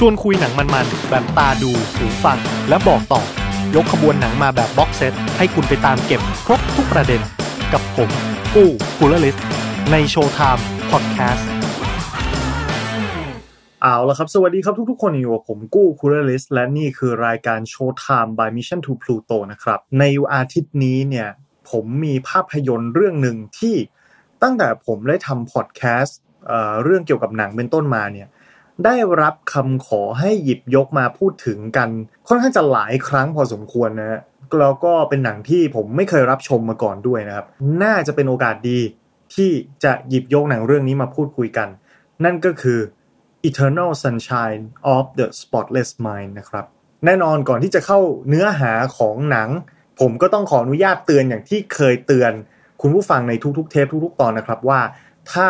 ชวนคุยหนังมันๆ แบบตาดูหูฟัง และบอกต่อ ยกขบวนหนังมาแบบ box set ให้คุณไปตามเก็บครบทุกประเด็น กับผมกู้คูลลิสใน Showtime Podcast เอาละครับ สวัสดีครับทุกๆ คนอยู่กับผมกู้คูลลิสและนี่คือรายการ Showtime by Mission to Pluto นะครับ ในอาทิตย์นี้เนี่ยผมมีภาพยนตร์เรื่องหนึ่งที่ตั้งแต่ผมได้ทำพอดแคสต์เรื่องเกี่ยวกับหนังเป็นต้นมาเนี่ย ได้รับคำขอให้หยิบยกมาพูดถึงกัน ค่อนข้างจะหลายครั้งพอสมควรนะฮะแล้วก็เป็นหนังที่ผมไม่เคยรับชมมาก่อนด้วยนะครับ น่าจะเป็นโอกาสดีที่จะหยิบยกหนังเรื่องนี้มาพูดคุยกัน นั่นก็คือ Eternal Sunshine of the Spotless Mind นะครับ แน่นอนก่อนที่จะเข้าเนื้อหาของหนัง ผมก็ต้องขออนุญาตเตือนอย่างที่เคยเตือน คุณผู้ฟังในทุกๆ เทปทุกๆ ตอนนะครับว่า ถ้า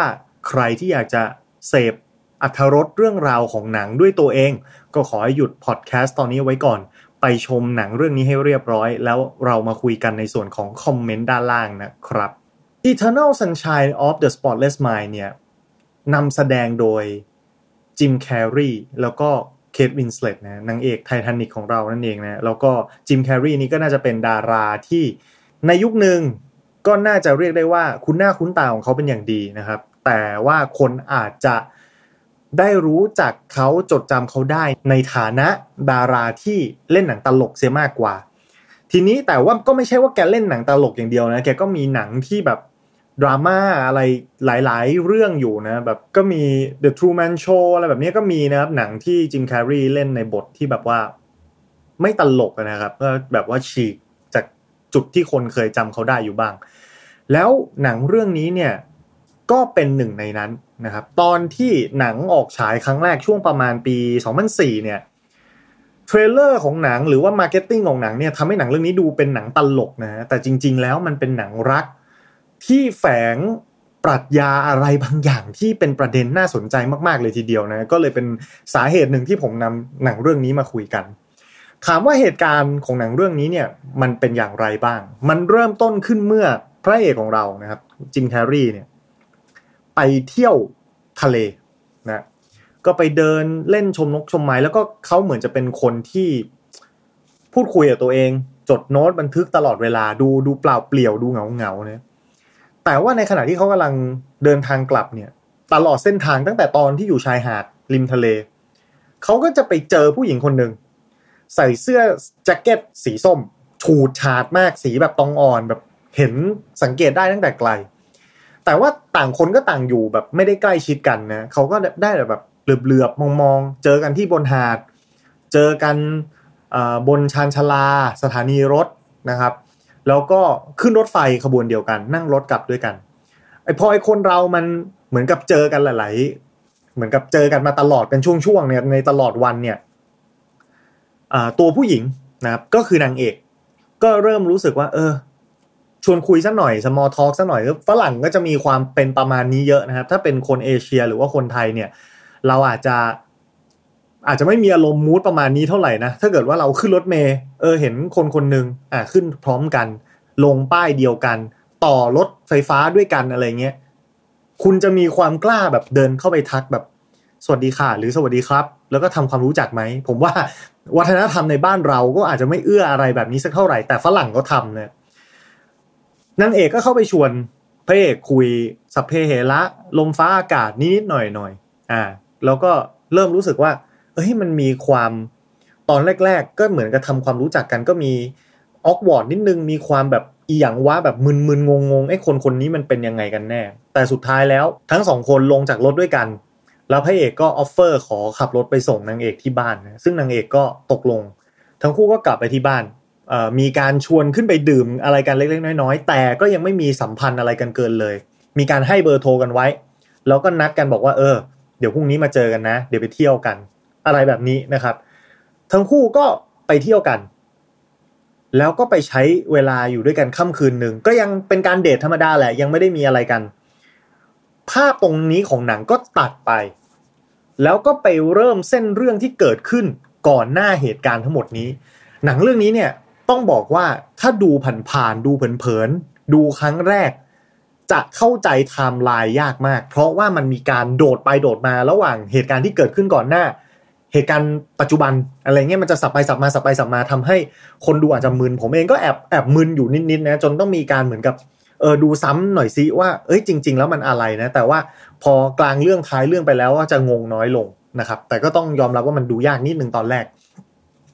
ใครที่อยากจะเสพ อรรถรสเรื่องราวของหนังด้วยตัวเอง ก็ขอให้หยุดพอดแคสต์ตอนนี้ไว้ก่อน ไปชมหนังเรื่องนี้ให้เรียบร้อย แล้วเรามาคุยกันในส่วนของคอมเมนต์ด้านล่างนะครับ Eternal Sunshine of the Spotless Mind เนี่ยนำแสดงโดยจิมแคร์รีแล้วก็เคทวินสเลตนะนางเอกไททานิกของเรานั่นเองนะแล้วก็จิมแคร์รีนี่ก็น่าจะเป็นดาราที่ในยุคหนึ่งก็น่าจะเรียกได้ว่า คุณหน้าคุ้นตาของเขาเป็นอย่างดีนะครับ แต่ว่าคนอาจจะ ได้รู้จักเขาจดจำเขาได้ ในฐานะดาราที่เล่นหนังตลกเสียมากกว่า ทีนี้แต่ว่าก็ไม่ใช่ว่าแกเล่นหนังตลกอย่างเดียวนะแกก็มีหนังที่แบบดราม่าอะไรหลาย ๆ เรื่องอยู่นะแบบก็มี The Truman Show อะไรแบบนี้ก็มีนะครับหนังที่จิมแคร์รีเล่นในบทที่แบบว่า ไม่ตลกนะครับก็แบบว่าฉีกจากจุดที่คนเคยจำเขาได้อยู่บ้าง แล้วหนังเรื่องนี้เนี่ยก็เป็นหนึ่งในนั้น นะครับ ตอนที่หนังออกฉายครั้งแรกช่วงประมาณปี 2004 เนี่ย trailer ของหนังหรือว่า marketing ของหนังเนี่ยทำให้หนังเรื่องนี้ดูเป็นหนังตลกนะ แต่จริง ๆ แล้วมันเป็นหนังรักที่แฝงปรัชญาอะไรบางอย่างที่เป็นประเด็นน่าสนใจมากๆเลยทีเดียวนะ ก็เลยเป็นสาเหตุหนึ่งที่ผมนำหนังเรื่องนี้มาคุยกัน ถามว่าเหตุการณ์ของหนังเรื่องนี้เนี่ยมันเป็นอย่างไรบ้าง มันเริ่มต้นขึ้นเมื่อพระเอกของเรานะครับจิมแคร์รีเนี่ยไปเที่ยว ทะเลนะก็ไปเดินเล่นชมนกชมไม้แล้วก็เขาเหมือนจะเป็นคนที่พูดคุยกับตัวเอง จดโน้ตบันทึกตลอดเวลาดูดูเปล่าเปลี่ยวดูเหงาเหงาเนี่ยแต่ว่าในขณะที่เขากำลังเดินทางกลับเนี่ย ตลอดเส้นทางตั้งแต่ตอนที่อยู่ชายหาดริมทะเลเขาก็จะไปเจอผู้หญิงคนหนึ่งใส่เสื้อแจ็คเก็ตสีส้มฉูดฉาดมากสีแบบตองอ่อนแบบเห็นสังเกตได้ตั้งแต่ไกล แต่ว่าต่างคนก็ต่างอยู่แบบไม่ได้ใกล้ชิดกันนะเขาก็ได้แบบเหลือบๆมองๆ เจอกันที่บนหาด เจอกันบนชานชลา สถานีรถนะครับ แล้วก็ขึ้นรถไฟขบวนเดียวกัน นั่งรถกลับด้วยกันไอพอไอคนเรามันเหมือนกับเจอกันหลายๆเหมือนกับเจอกันมาตลอดเป็นช่วงๆเนี่ยในตลอดวันเนี่ยตัวผู้หญิงนะครับก็คือนางเอก ก็เริ่มรู้สึกว่า เออ ชวนคุยสักหน่อย small talk สักหน่อยฝรั่งก็จะมีความเป็นประมาณนี้เยอะนะครับ ถ้าเป็นคนเอเชียหรือว่าคนไทยเนี่ย เราอาจจะ อาจจะไม่มีอารมณ์มูดประมาณนี้เท่าไหร่นะ ถ้าเกิดว่าเราขึ้นรถเมย์เออเห็นคนคนหนึ่งอ่าขึ้นพร้อมกัน ลงป้ายเดียวกัน ต่อรถไฟฟ้าด้วยกันอะไรเงี้ยคุณจะมีความกล้าแบบเดินเข้าไปทักแบบสวัสดีค่ะ หรือสวัสดีครับ แล้วก็ทำความรู้จักไหม ผมว่าวัฒนธรรมในบ้านเราก็อาจจะไม่เอื้ออะไรแบบนี้สักเท่าไหร่แต่ฝรั่งก็ทำเนี่ย นางเอกก็เข้าไปชวนพระเอกคุยสัพเพเหระลมฟ้าอากาศนิดหน่อยหน่อยอ่า แล้วก็เริ่มรู้สึกว่า เอ้ยมันมีความตอนแรก ๆ ก็เหมือนกับทำความรู้จักกันก็มี awkward นิดนึงมีความแบบอีหยังวะแบบมึนๆงงๆไอ้คนคนนี้มันเป็นยังไงกันแน่ แต่สุดท้ายแล้วทั้งสองคนลงจากรถด้วยกัน แล้วพระเอกก็ offer ขอขับรถไปส่งนางเอกที่บ้านนะซึ่งนางเอกก็ตกลง ทั้งคู่ก็กลับไปที่บ้าน มีการชวนขึ้นไปดื่มอะไรกันเล็กๆ น้อยๆ แต่ก็ยังไม่มีสัมพันธ์อะไรกันเกินเลย มีการให้เบอร์โทรกันไว้ แล้วก็นัดกันบอกว่าเออ เดี๋ยวพรุ่งนี้มาเจอกันนะ เดี๋ยวไปเที่ยวกัน อะไรแบบนี้นะครับ ทั้งคู่ก็ไปเที่ยวกัน แล้วก็ไปใช้เวลาอยู่ด้วยกันค่ำคืนหนึ่งก็ยังเป็นการเดทธรรมดาแหละยังไม่ได้มีอะไรกัน ภาพตรงนี้ของหนังก็ตัดไป แล้วก็ไปเริ่มเส้นเรื่องที่เกิดขึ้นก่อนหน้าเหตุการณ์ทั้งหมดนี้ หนังเรื่องนี้เนี่ย ต้องบอกว่าถ้าดูผ่านๆดูเผินๆดูครั้งแรก จะเข้าใจไทม์ไลน์ยากมาก เพราะว่ามันมีการโดดไปโดดมาระหว่างเหตุการณ์ที่เกิดขึ้นก่อนหน้า เหตุการณ์ปัจจุบันอะไรเงี้ยมันจะสับไปสับมาสับไปสับมาทำให้คนดูอาจจะมึนผมเองก็แอบแอบมึนอยู่นิดๆนะจนต้องมีการเหมือนกับเออดูซ้ำหน่อยซิว่าเอ้ยจริง ๆ แล้วมันอะไรนะ แต่ว่าพอกลางเรื่องท้ายเรื่องไปแล้วว่าจะงงน้อยลงนะครับ แต่ก็ต้องยอมรับว่ามันดูยากนิดนึงตอนแรก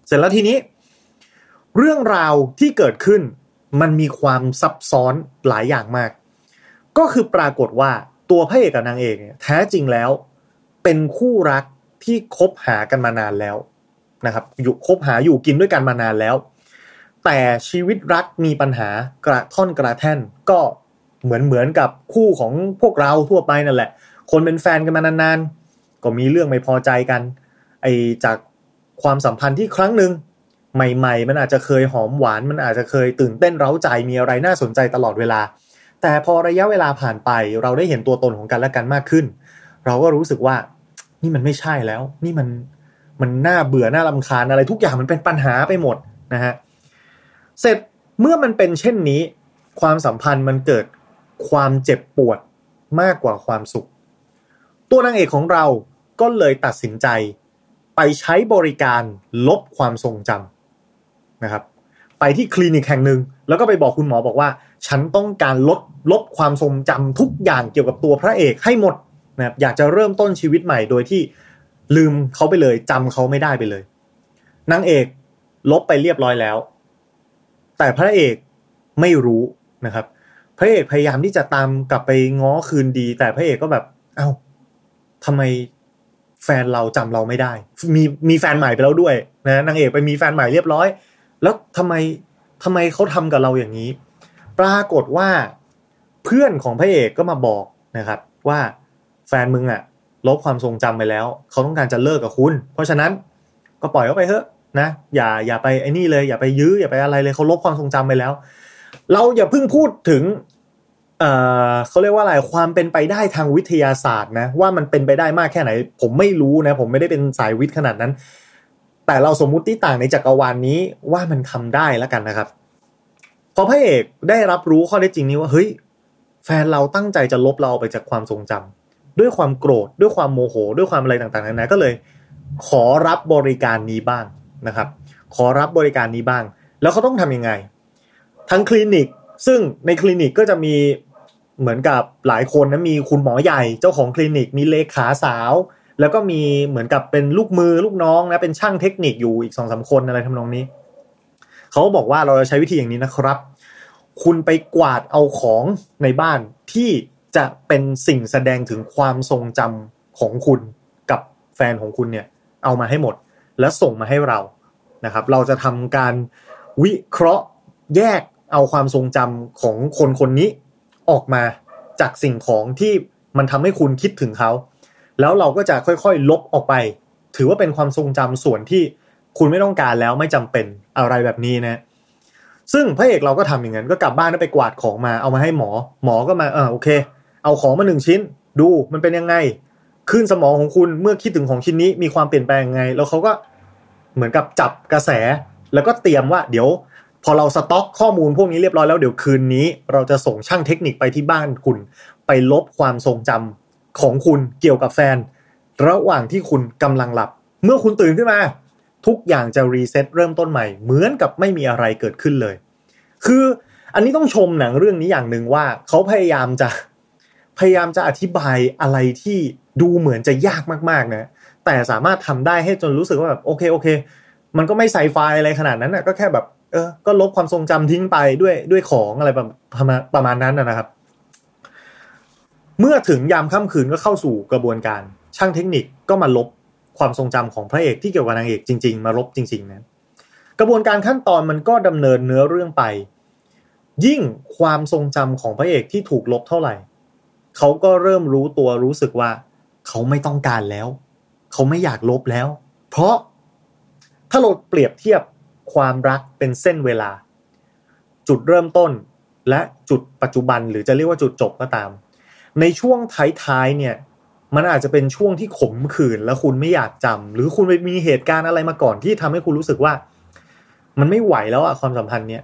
เสร็จแล้วทีนี้ เรื่องราวที่เกิดขึ้น มันมีความซับซ้อนหลายอย่างมาก ก็คือปรากฏว่าตัวพระเอกกับนางเอกเนี่ยแท้จริงแล้ว เป็นคู่รักที่คบหากันมานานแล้วนะครับ อยู่คบหาอยู่กินด้วยกันมานานแล้ว แต่ชีวิตรักมีปัญหากระท่อนกระแท่นก็เหมือนเหมือนกับคู่ของพวกเราทั่วไปนั่นแหละ คนเป็นแฟนกันมานานๆก็มีเรื่องไม่พอใจกัน ไอจากความสัมพันธ์ที่ครั้งหนึ่ง ใหม่ ๆ มันอาจจะเคยหอมหวาน มันอาจจะเคยตื่นเต้นเร้าใจมีอะไรน่าสนใจตลอดเวลา แต่พอระยะเวลาผ่านไป เราได้เห็นตัวตนของกันและกันมากขึ้น เราก็รู้สึกว่า นี่มันไม่ใช่แล้ว นี่มันมันน่าเบื่อน่าลำคาญอะไรทุกอย่างมันเป็นปัญหาไปหมดนะฮะเสร็จเมื่อมันเป็นเช่นนี้ ความสัมพันธ์มันเกิดความเจ็บปวดมากกว่าความสุข ตัวนางเอกของเราก็เลยตัดสินใจ ไปใช้บริการลบความทรงจำ นะครับ ไปที่คลินิกแห่งหนึ่งแล้วก็ไปบอกคุณหมอบอกว่า ฉันต้องการลดลบความทรงจำทุกอย่างเกี่ยวกับตัวพระเอกให้หมดนะครับอยากจะเริ่มต้นชีวิตใหม่โดยที่ลืมเขาไปเลยจำเขาไม่ได้ไปเลยนางเอกลบไปเรียบร้อยแล้ว แต่พระเอกไม่รู้นะครับ พระเอกพยายามที่จะตามกลับไปง้อคืนดี แต่พระเอกก็แบบ เอา้าทำไมแฟนเราจำเราไม่ได้ มีมีแฟนใหม่ไปแล้วด้วยนะนางเอกไปมีแฟนใหม่เรียบร้อย แล้วทำไมทำไมเขาทำกับเราอย่างนี้ ปรากฏว่าเพื่อนของพระเอกก็มาบอกนะครับ ว่าแฟนมึงอะลบความทรงจำไปแล้ว เขาต้องการจะเลิกกับคุณ เพราะฉะนั้นก็ปล่อยเขาไปเถอะนะอย่าอย่าไปไอ้นี่เลยอย่าไปยื้ออย่าไปอะไรเลยเขาลบความทรงจำไปแล้ว เราอย่าเพิ่งพูดถึงเอ่อเขาเรียกว่าอะไรความเป็นไปได้ทางวิทยาศาสตร์นะว่ามันเป็นไปได้มากแค่ไหน ผมไม่รู้นะ ผมไม่ได้เป็นสายวิทย์ขนาดนั้น แต่เราสมมุติต่างในจักรวาลนนี้ว่ามันทำได้แล้วกันนะครับ พอพระเอกได้รับรู้ข้อเท็จจริงนี้ว่าเฮ้ยแฟนเราตั้งใจจะลบเราไปจากความทรงจำด้วยความโกรธด้วยความโมโห ด้วยความอะไรต่างๆนานาก็เลย ขอรับบริการนี้บ้างนะครับ ขอรับบริการนี้บ้าง แล้วเขาต้องทำยังไง ทั้งคลินิก ซึ่งในคลินิกก็จะมีเหมือนกับหลายคนนะมีคุณหมอใหญ่เจ้าของคลินิกมีเลขาสาว แล้วก็มีเหมือนกับเป็นลูกมือลูกน้องนะเป็นช่างเทคนิคอยู่อีกสองสาคนอะไรทำนองนี้เขาบอกว่าเราจะใช้วิธีอย่างนี้นะครับ คุณไปกวาดเอาของในบ้านที่จะเป็นสิ่งแสดงถึงความทรงจำของคุณกับแฟนของคุณเนี่ย เอามาให้หมด แล้วส่งมาให้เรานะครับ เราจะทำการวิเคราะห์แยกเอาความทรงจำของคนคนนี้ออกมาจากสิ่งของที่มันทำให้คุณคิดถึงเขา แล้วเราก็จะค่อยๆ ลบออกไป ถือว่าเป็นความทรงจำส่วนที่คุณไม่ต้องการแล้วไม่จำเป็นอะไรแบบนี้นะ ซึ่งพระเอกเราก็ทำอย่างนั้นก็กลับบ้านแล้วไปกวาดของมาเอามาให้หมอ หมอก็มาเออโอเค เอาของมาหนึ่งชิ้น ดูมันเป็นยังไงขึ้นสมองของคุณเมื่อคิดถึงของชิ้นนี้มีความเปลี่ยนแปลงยังไง แล้วเขาก็เหมือนกับจับกระแส แล้วก็เตรียมว่าเดี๋ยว พอเราสต็อกข้อมูลพวกนี้เรียบร้อยแล้วเดี๋ยวคืนนี้ เราจะส่งช่างเทคนิคไปที่บ้านคุณ ไปลบความทรงจำ ของคุณเกี่ยวกับแฟน ระหว่างที่คุณกำลังหลับ เมื่อคุณตื่นขึ้นมา ทุกอย่างจะรีเซ็ตเริ่มต้นใหม่ เหมือนกับไม่มีอะไรเกิดขึ้นเลย คืออันนี้ต้องชมหนังเรื่องนี้อย่างหนึ่งว่าเขาพยายามจะพยายามจะอธิบายอะไรที่ดูเหมือนจะยากมากๆนะ แต่สามารถทำได้ให้จนรู้สึกว่าแบบโอเคโอเค มันก็ไม่ไซไฟอะไรขนาดนั้นนะก็แค่แบบเออก็ลบความทรงจำทิ้งไปด้วยด้วยของอะไรแบบประมาณนั้นนะครับ เมื่อถึงยามค่ำคืนก็เข้าสู่กระบวนการ ช่างเทคนิคก็มาลบความทรงจำของพระเอกที่เกี่ยวกับนางเอกจริง ๆ มาลบจริงๆนะกระบวนการขั้นตอนมันก็ดำเนินเนื้อเรื่องไป ยิ่งความทรงจำของพระเอกที่ถูกลบเท่าไหร่เขาก็เริ่มรู้ตัวรู้สึกว่า เขาไม่ต้องการแล้ว เขาไม่อยากลบแล้ว เพราะถ้าเราเปรียบเทียบความรักเป็นเส้นเวลา จุดเริ่มต้นและจุดปัจจุบันหรือจะเรียกว่าจุดจบก็ตาม ในช่วงท้ายๆเนี่ย มันอาจจะเป็นช่วงที่ขมขื่นแล้วคุณไม่อยากจำหรือคุณไปมีเหตุการณ์อะไรมาก่อนที่ทำให้คุณรู้สึกว่า มันไม่ไหวแล้วอะความสัมพันธ์เนี้ย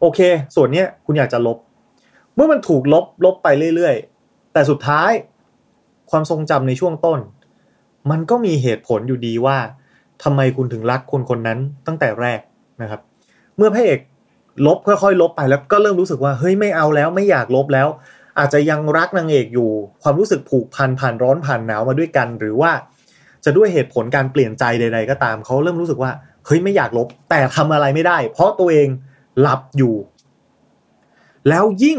โอเค ส่วนเนี้ยคุณอยากจะลบ เมื่อมันถูกลบลบไปเรื่อยๆ แต่สุดท้ายความทรงจำในช่วงต้น มันก็มีเหตุผลอยู่ดีว่าทำไมคุณถึงรักคนคนนั้นตั้งแต่แรกนะครับ เมื่อพระเอกลบค่อยๆลบไปแล้วก็เริ่มรู้สึกว่าเฮ้ยไม่เอาแล้วไม่อยากลบแล้ว อาจจะยังรักนางเอกอยู่ ความรู้สึกผูกพันผ่านร้อนผ่านหนาวมาด้วยกัน หรือว่าจะด้วยเหตุผลการเปลี่ยนใจใด ๆ ก็ตามเขาเริ่มรู้สึกว่าเฮ้ยไม่อยากลบแต่ทำอะไรไม่ได้ เพราะตัวเองหลับอยู่ แล้วยิ่ง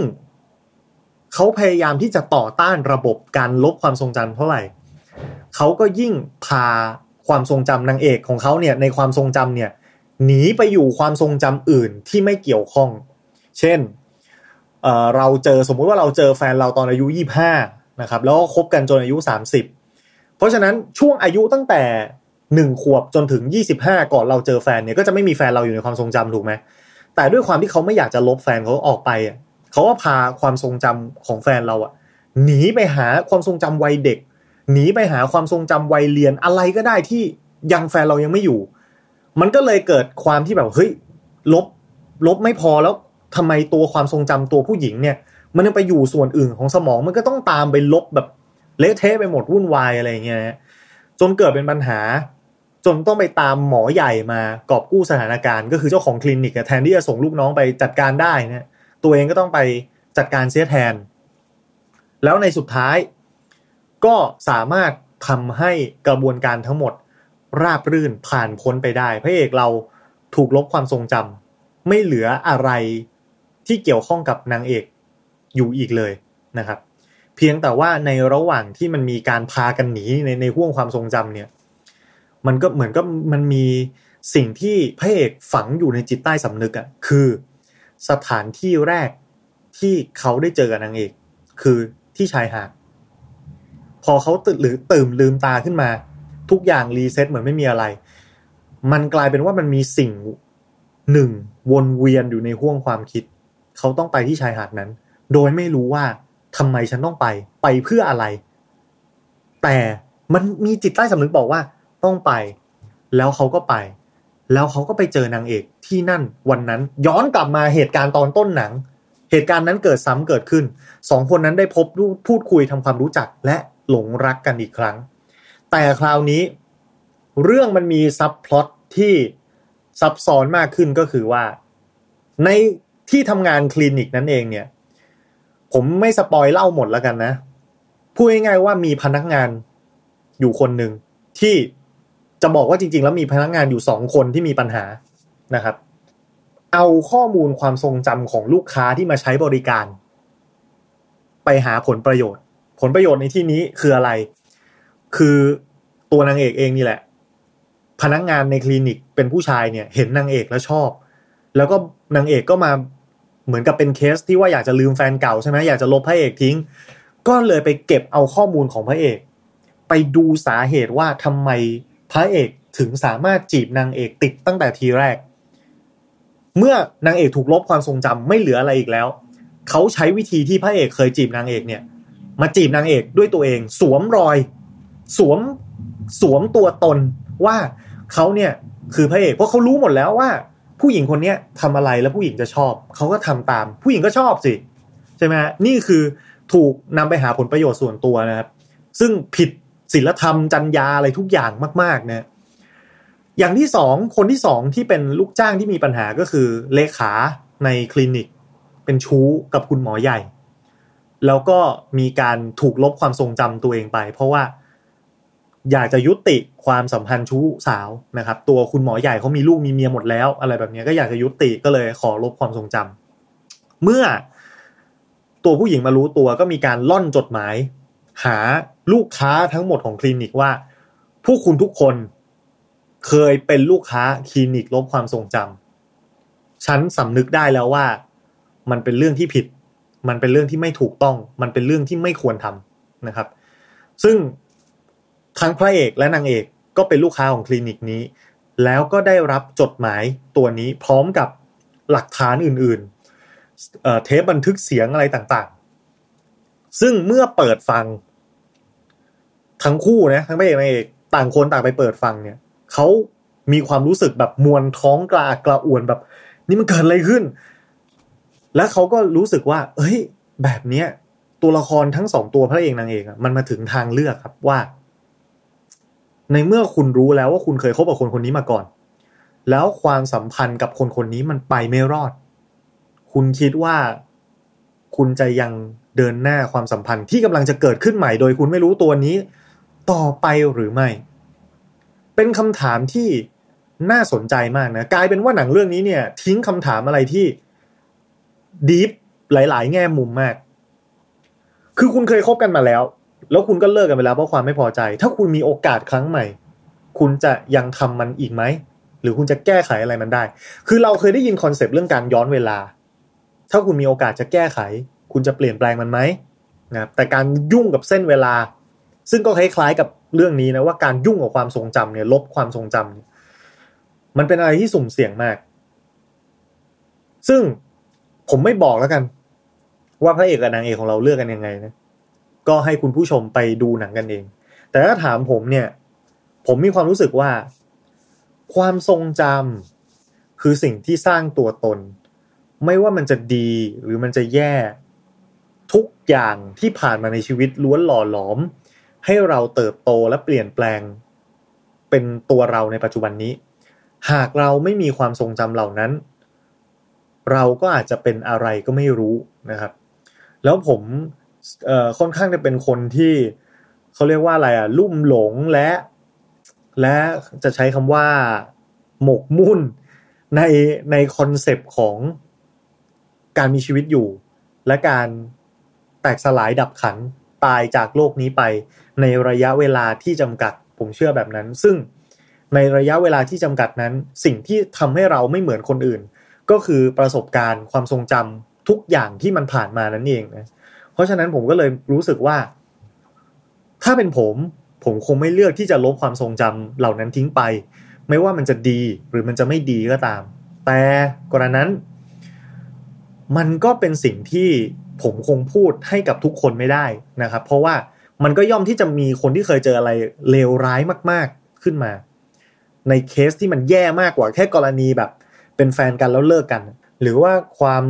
เขาพยายามที่จะต่อต้านระบบการลบความทรงจำเท่าไหร่เขาก็ยิ่งพาความทรงจำนางเอกของเขาเนี่ยในความทรงจำเนี่ยหนีไปอยู่ความทรงจำอื่นที่ไม่เกี่ยวข้อง เช่น เราเจอสมมุติว่าเราเจอแฟนเราตอนอายุ 25นะครับแล้วก็คบกันจนอายุ 30 เพราะฉะนั้นช่วงอายุตั้งแต่หนึ่งขวบจนถึง 25 ก่อนเราเจอแฟนเนี่ยก็จะไม่มีแฟนเราอยู่ในความทรงจำถูกไหมแต่ด้วยความที่เขาไม่อยากจะลบแฟนเขาออกไปเขาก็พาความทรงจำของแฟนเราอะหนีไปหาความทรงจำวัยเด็ก หนีไปหาความทรงจำวัยเรียนอะไรก็ได้ที่ยังแฟนเรายังไม่อยู่ มันก็เลยเกิดความที่แบบเฮ้ยลบลบไม่พอแล้ว ทำไมตัวความทรงจำตัวผู้หญิงเนี่ย มันยังไปอยู่ส่วนอื่นของสมองมันก็ต้องตามไปลบแบบเละเทะไปหมดวุ่นวายอะไรเงี้ยจนเกิดเป็นปัญหา จนต้องไปตามหมอใหญ่มากอบกู้สถานการณ์ก็คือเจ้าของคลินิกแทนที่จะส่งลูกน้องไปจัดการได้นะตัวเองก็ต้องไปจัดการเสียแทน แล้วในสุดท้ายก็สามารถทำให้กระบวนการทั้งหมดราบรื่นผ่านพ้นไปได้ พระเอกเราถูกลบความทรงจำไม่เหลืออะไร ที่เกี่ยวข้องกับนางเอกอยู่อีกเลยนะครับ เพียงแต่ว่าในระหว่างที่มันมีการพากันหนีในในห่วงความทรงจำเนี่ย มันก็เหมือนก็มันมีสิ่งที่พระเอกฝังอยู่ในจิตใต้สำนึกอะ่ะคือสถานที่แรกที่เขาได้เจอกับนางเอก คือที่ชายหาดพอเขาตื่นหรือตื่นลืมตาขึ้นมา ทุกอย่างรีเซ็ตเหมือนไม่มีอะไร มันกลายเป็นว่ามันมีสิ่งหนึ่งวนเวียนอยู่ในห่วงความคิด เขาต้องไปที่ชายหาดนั้น โดยไม่รู้ว่าทำไมฉันต้องไปไปเพื่ออะไร แต่มันมีจิตใต้สำนึกบอกว่าต้องไป แล้วเขาก็ไป แล้วเขาก็ไปเจอนางเอกที่นั่นวันนั้นย้อนกลับมาเหตุการณ์ตอนต้นหนัง เหตุการณ์นั้นเกิดซ้ำเกิดขึ้นสองคนนั้นได้พบพูดคุยทำความรู้จักและหลงรักกันอีกครั้ง แต่คราวนี้ เรื่องมันมีซับพลอตที่ซับซ้อนมากขึ้นก็คือว่า ใน ที่ทำงานคลินิกนั้นเองเนี่ย ผมไม่สปอยเล่าหมดแล้วกันนะ พูดง่ายๆว่ามีพนักงานอยู่คนหนึ่งที่จะบอกว่าจริง ๆ แล้วมีพนักงานอยู่สองคนที่มีปัญหานะครับ เอาข้อมูลความทรงจำของลูกค้าที่มาใช้บริการ ไปหาผลประโยชน์ ผลประโยชน์ในที่นี้คืออะไร คือตัวนางเอกเองนี่แหละ พนักงานในคลินิกเป็นผู้ชายเนี่ย เห็นนางเอกแล้วชอบ แล้วก็นางเอกก็มา เหมือนกับเป็นเคสที่ว่าอยากจะลืมแฟนเก่าใช่ไหมอยากจะลบพระเอกทิ้ง ก็เลยไปเก็บเอาข้อมูลของพระเอก ไปดูสาเหตุว่าทำไมพระเอกถึงสามารถจีบนางเอกติดตั้งแต่ทีแรก เมื่อนางเอกถูกลบความทรงจำไม่เหลืออะไรอีกแล้ว เขาใช้วิธีที่พระเอกเคยจีบนางเอกเนี่ย มาจีบนางเอกด้วยตัวเอง สวมรอย สวมสวมตัวตนว่าเขาเนี่ยคือพระเอกเพราะเขารู้หมดแล้วว่า ผู้หญิงคนเนี้ยทำอะไรแล้วผู้หญิงจะชอบ เขาก็ทำตาม ผู้หญิงก็ชอบสิใช่ไหมนี่คือถูกนำไปหาผลประโยชน์ส่วนตัวนะครับ ซึ่งผิดศีลธรรมจัญญาอะไรทุกอย่างมาก ๆ นะอย่างที่สองคนที่สองที่เป็นลูกจ้างที่มีปัญหาก็คือเลขาในคลินิก เป็นชู้กับคุณหมอใหญ่ แล้วก็มีการถูกลบความทรงจำตัวเองไป เพราะว่า อยากจะยุติความสัมพันธ์ชู้สาวนะครับ ตัวคุณหมอใหญ่เขามีลูกมีเมียหมดแล้ว อะไรแบบนี้ก็อยากจะยุติก็เลยขอลบความทรงจำเมื่อตัวผู้หญิงมารู้ตัวก็มีการล่อนจดหมาย หาลูกค้าทั้งหมดของคลินิกว่า ผู้คุณทุกคนเคยเป็นลูกค้าคลินิกลบความทรงจำฉันสำนึกได้แล้วว่า มันเป็นเรื่องที่ผิด มันเป็นเรื่องที่ไม่ถูกต้อง มันเป็นเรื่องที่ไม่ควรทำนะครับ ซึ่ง ทั้งพระเอกและนางเอกก็เป็นลูกค้าของคลินิกนี้ แล้วก็ได้รับจดหมายตัวนี้พร้อมกับหลักฐานอื่นๆเทปบันทึกเสียงอะไรต่างๆ ซึ่งเมื่อเปิดฟัง ทั้งคู่นะทั้งพระเอกนางเอกต่างคนต่างไปเปิดฟังเนี่ยเขามีความรู้สึกแบบมวนท้องกลากระอ่วนแบบ นี่มันเกิดอะไรขึ้น แล้วเขาก็รู้สึกว่า เอ้ย แบบเนี้ย ตัวละครทั้งสองตัวพระเอกนางเอกมันมาถึงทางเลือกครับว่า ในเมื่อคุณรู้แล้วว่าคุณเคยคบกับคนคนนี้มาก่อน แล้วความสัมพันธ์กับคนคนนี้มันไปไม่รอด คุณคิดว่าคุณจะยังเดินหน้าความสัมพันธ์ที่กำลังจะเกิดขึ้นใหม่ โดยคุณไม่รู้ตัวนี้ ต่อไปหรือไม่ เป็นคำถามที่น่าสนใจมากนะ กลายเป็นว่าหนังเรื่องนี้เนี่ย ทิ้งคำถามอะไรที่ดีฟหลาย ๆ แง่มุมมาก คือคุณเคยคบกันมาแล้ว แล้วคุณก็เลิกกันไปแล้วเพราะความไม่พอใจ ถ้าคุณมีโอกาสครั้งใหม่ คุณจะยังทำมันอีกไหม หรือคุณจะแก้ไขอะไรมันได้ คือเราเคยได้ยินคอนเซปต์เรื่องการย้อนเวลา ถ้าคุณมีโอกาสจะแก้ไข คุณจะเปลี่ยนแปลงมันไหมนะแต่การยุ่งกับเส้นเวลา ซึ่งก็คล้ายๆกับเรื่องนี้นะว่าการยุ่งกับความทรงจำเนี่ยลบความทรงจำมันเป็นอะไรที่สุ่มเสี่ยงมาก ซึ่งผมไม่บอกแล้วกัน ว่าพระเอกกับนางเอกของเราเลือกกันยังไงนะ ก็ให้คุณผู้ชมไปดูหนังกันเอง แต่ถ้าถามผมเนี่ย ผมมีความรู้สึกว่า ความทรงจำคือสิ่งที่สร้างตัวตน ไม่ว่ามันจะดีหรือมันจะแย่ ทุกอย่างที่ผ่านมาในชีวิตล้วนหล่อหลอม ให้เราเติบโตและเปลี่ยนแปลง เป็นตัวเราในปัจจุบันนี้ หากเราไม่มีความทรงจำเหล่านั้น เราก็อาจจะเป็นอะไรก็ไม่รู้นะครับ แล้วผม เอ่อค่อนข้างจะเป็นคนที่เขาเรียกว่าอะไรอะลุ่มหลงและ และจะใช้คำว่าหมกมุ่นในในคอนเซปต์ของการมีชีวิตอยู่ และการแตกสลายดับขันตายจากโลกนี้ไป ในระยะเวลาที่จำกัด ผมเชื่อแบบนั้น ซึ่งในระยะเวลาที่จำกัดนั้น สิ่งที่ทำให้เราไม่เหมือนคนอื่น ก็คือประสบการณ์ความทรงจำทุกอย่างที่มันผ่านมานั่นเองนะ เพราะฉะนั้นผมก็เลยรู้สึกว่า ถ้าเป็นผมผมคงไม่เลือกที่จะลบความทรงจำเหล่านั้นทิ้งไป ไม่ว่ามันจะดีหรือมันจะไม่ดีก็ตาม แต่กรณนั้น มันก็เป็นสิ่งที่ผมคงพูดให้กับทุกคนไม่ได้นะครับ เพราะว่ามันก็ย่อมที่จะมีคนที่เคยเจออะไรเลวร้ายมาก ๆขึ้นมา ในเคสที่มันแย่มากกว่าแค่กรณีแบบ เป็นแฟนกันแล้วเลิกกัน หรือว่าความ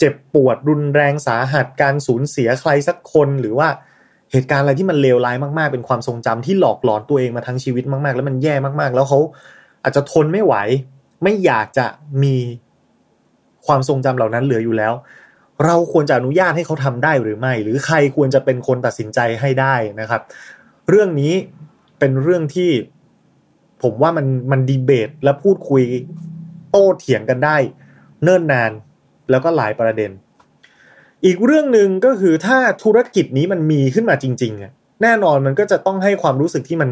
เจ็บปวดรุนแรงสาหัสการสูญเสียใครสักคนหรือว่าเหตุการณ์อะไรที่มันเลวร้ายมากๆ เป็นความทรงจำที่หลอกหลอนตัวเองมาทั้งชีวิตมากๆ แล้วมันแย่มากๆ แล้วเขาอาจจะทนไม่ไหว ไม่อยากจะมีความทรงจำเหล่านั้นเหลืออยู่แล้ว เราควรจะอนุญาตให้เขาทำได้หรือไม่ หรือใครควรจะเป็นคนตัดสินใจให้ได้นะครับ เรื่องนี้เป็นเรื่องที่ผมว่ามันมันดีเบตและพูดคุยโต้เถียงกันได้ เนิ่นนาน แล้วก็หลายประเด็น อีกเรื่องหนึ่งก็คือถ้าธุรกิจนี้มันมีขึ้นมาจริงๆอะแน่นอนมันก็จะต้องให้ความรู้สึกที่มัน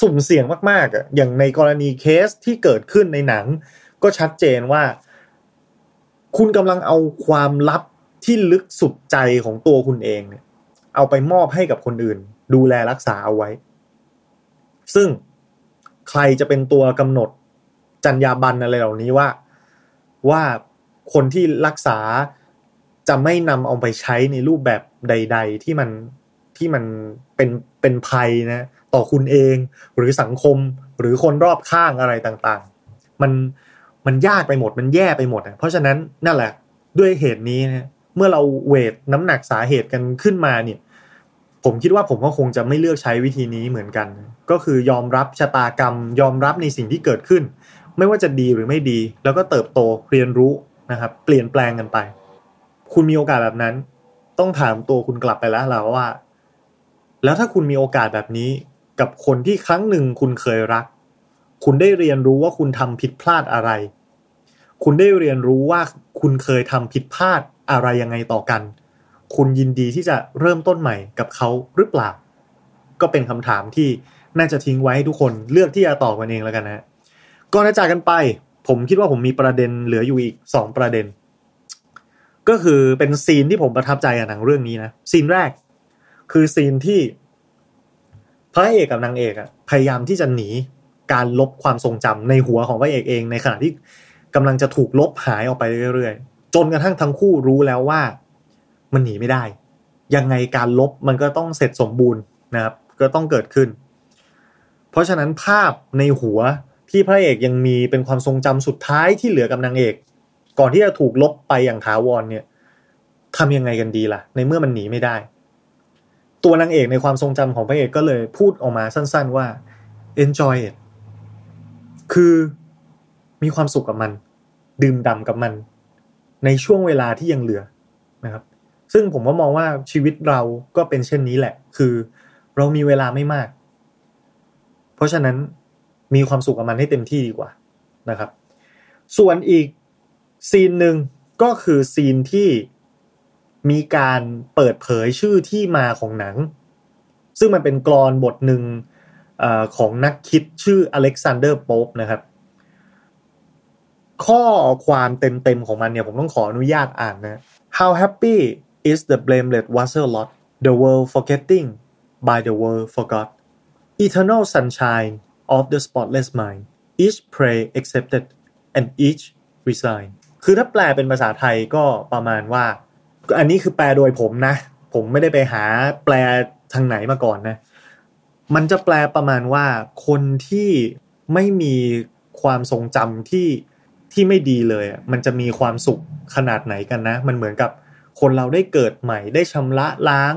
สุ่มเสี่ยงมากๆอะอย่างในกรณีเคสที่เกิดขึ้นในหนัง ก็ชัดเจนว่า คุณกำลังเอาความลับที่ลึกสุดใจของตัวคุณเองเนี่ยเอาไปมอบให้กับคนอื่น ดูแลรักษาเอาไว้ ซึ่งใครจะเป็นตัวกำหนดจรรยาบรรณอะไรเหล่านี้ว่า ว่า คนที่รักษาจะไม่นำเอาไปใช้ในรูปแบบใด ๆ ที่มันที่มันเป็นเป็นภัยนะ ต่อคุณเองหรือสังคมหรือคนรอบข้างอะไรต่างๆ มันมันยากไปหมดมันแย่ไปหมดนะเพราะฉะนั้นนั่นแหละด้วยเหตุนี้นะเมื่อเราเวทน้ำหนักสาเหตุกันขึ้นมาเนี่ย ผมคิดว่าผมก็คงจะไม่เลือกใช้วิธีนี้เหมือนกัน ก็คือยอมรับชะตากรรม ยอมรับในสิ่งที่เกิดขึ้น ไม่ว่าจะดีหรือไม่ดี แล้วก็เติบโตเรียนรู้ นะครับ เปลี่ยนแปลงกันไป คุณมีโอกาสแบบนั้น ต้องถามตัวคุณกลับไปแล้วแล้วว่า แล้วถ้าคุณมีโอกาสแบบนี้ กับคนที่ครั้งหนึ่งคุณเคยรัก คุณได้เรียนรู้ว่าคุณทำผิดพลาดอะไร คุณได้เรียนรู้ว่าคุณเคยทำผิดพลาดอะไรยังไงต่อกัน คุณยินดีที่จะเริ่มต้นใหม่กับเขาหรือเปล่า ก็เป็นคำถามที่น่าจะทิ้งไว้ให้ทุกคนเลือกที่จะตอบกันเองแล้วกันนะก่อนจะจากกันไป ผมคิดว่าผมมีประเด็นเหลืออยู่อีกสองประเด็น ก็คือเป็นซีนที่ผมประทับใจกับหนังเรื่องนี้นะซีนแรก คือซีนที่พระเอกกับนางเอกอะพยายามที่จะหนีการลบความทรงจำในหัวของพระเอกเอง ในขณะที่กำลังจะถูกลบหายออกไปเรื่อยๆ จนกระทั่งทั้งคู่รู้แล้วว่ามันหนีไม่ได้ ยังไงการลบมันก็ต้องเสร็จสมบูรณ์นะครับ ก็ต้องเกิดขึ้น เพราะฉะนั้นภาพในหัว ที่พระเอกยังมีเป็นความทรงจำสุดท้ายที่เหลือกับนางเอก ก่อนที่จะถูกลบไปอย่างถาวรเนี่ยทำยังไงกันดีล่ะ ในเมื่อมันหนีไม่ได้ ตัวนางเอกในความทรงจำของพระเอกก็เลยพูดออกมาสั้น ๆว่า enjoy it คือมีความสุขกับมัน ดื่มด่ำกับมัน ในช่วงเวลาที่ยังเหลือนะครับ ซึ่งผมก็มองว่าชีวิตเราก็เป็นเช่นนี้แหละ คือ เรามีเวลาไม่มาก เพราะฉะนั้น มีความสุขกับมันให้เต็มที่ดีกว่านะครับ ส่วนอีกซีนหนึ่งก็คือซีนที่มีการเปิดเผยชื่อที่มาของหนัง ซึ่งมันเป็นกรอนบทหนึ่งอของนักคิดชื่ออเล็กซานเดอร์โป๊ปนะครับ ข้อความเต็มๆของมันเนี่ยผมต้องขออนุญาตอ่านนะ How happy is the blameless washer lot the world forgetting by the world forgot eternal sunshine of the spotless mind each pray accepted and each resign คือถ้าแปลเป็นภาษาไทยก็ประมาณว่า อันนี้คือแปลโดยผมนะ ผมไม่ได้ไปหาแปลทางไหนมาก่อนนะ มันจะแปลประมาณว่าคนที่ไม่มีความทรงจำที่ที่ไม่ดีเลย มันจะมีความสุขขนาดไหนกันนะ มันเหมือนกับคนเราได้เกิดใหม่ ได้ชำระล้าง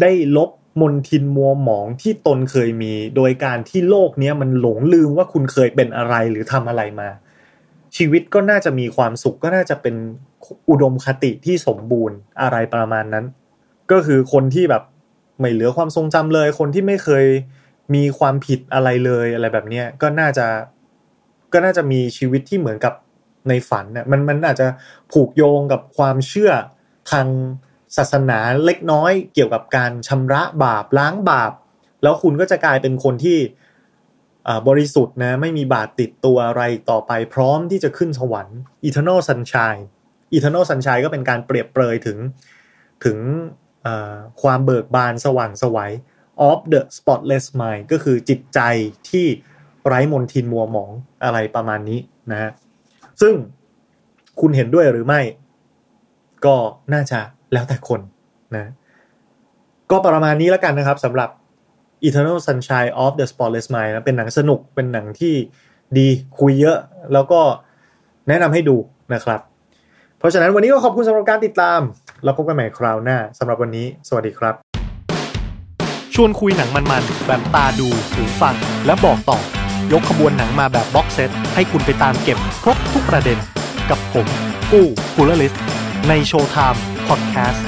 ได้ลบ มนทินมัวหมองที่ตนเคยมี โดยการที่โลกนี้มันหลงลืมว่าคุณเคยเป็นอะไรหรือทำอะไรมา ชีวิตก็น่าจะมีความสุขก็น่าจะเป็นอุดมคติที่สมบูรณ์อะไรประมาณนั้น ก็คือคนที่แบบไม่เหลือความทรงจำเลย คนที่ไม่เคยมีความผิดอะไรเลยอะไรแบบเนี้ยก็น่าจะก็น่าจะมีชีวิตที่เหมือนกับในฝันเนี่ยมันมันอาจจะผูกโยงกับความเชื่อทาง ศาสนาเล็กน้อยเกี่ยวกับการชำระบาปล้างบาป แล้วคุณก็จะกลายเป็นคนที่บริสุทธิ์นะไม่มีบาปติดตัวอะไรต่อไปพร้อมที่จะขึ้นสวรรค์ eternal sunshine eternal sunshine ก็เป็นการเปรียบเปรยถึงถึงความเบิกบานสว่างสวัย of the spotless mind ก็คือจิตใจที่ไร้มนทินมัวหมองอะไรประมาณนี้นะฮะซึ่งคุณเห็นด้วยหรือไม่ ก็น่าจะ แล้วแต่คนนะ ก็ประมาณนี้แล้วกันนะครับสำหรับ Eternal Sunshine of the Spotless Mind นะเป็นหนังสนุกเป็นหนังที่ดีคุยเยอะ แล้วก็แนะนำให้ดูนะครับ เพราะฉะนั้นวันนี้ก็ขอบคุณสำหรับการติดตาม แล้วพบกันใหม่คราวหน้าสำหรับวันนี้ สวัสดีครับ ชวนคุยหนังมันๆแบบตาดูหูฟัง และบอกต่อ ยกขบวนหนังมาแบบ box set ให้คุณไปตามเก็บครบทุกประเด็น กับผมกู้คูลลิสในโชว์ไทม์ podcast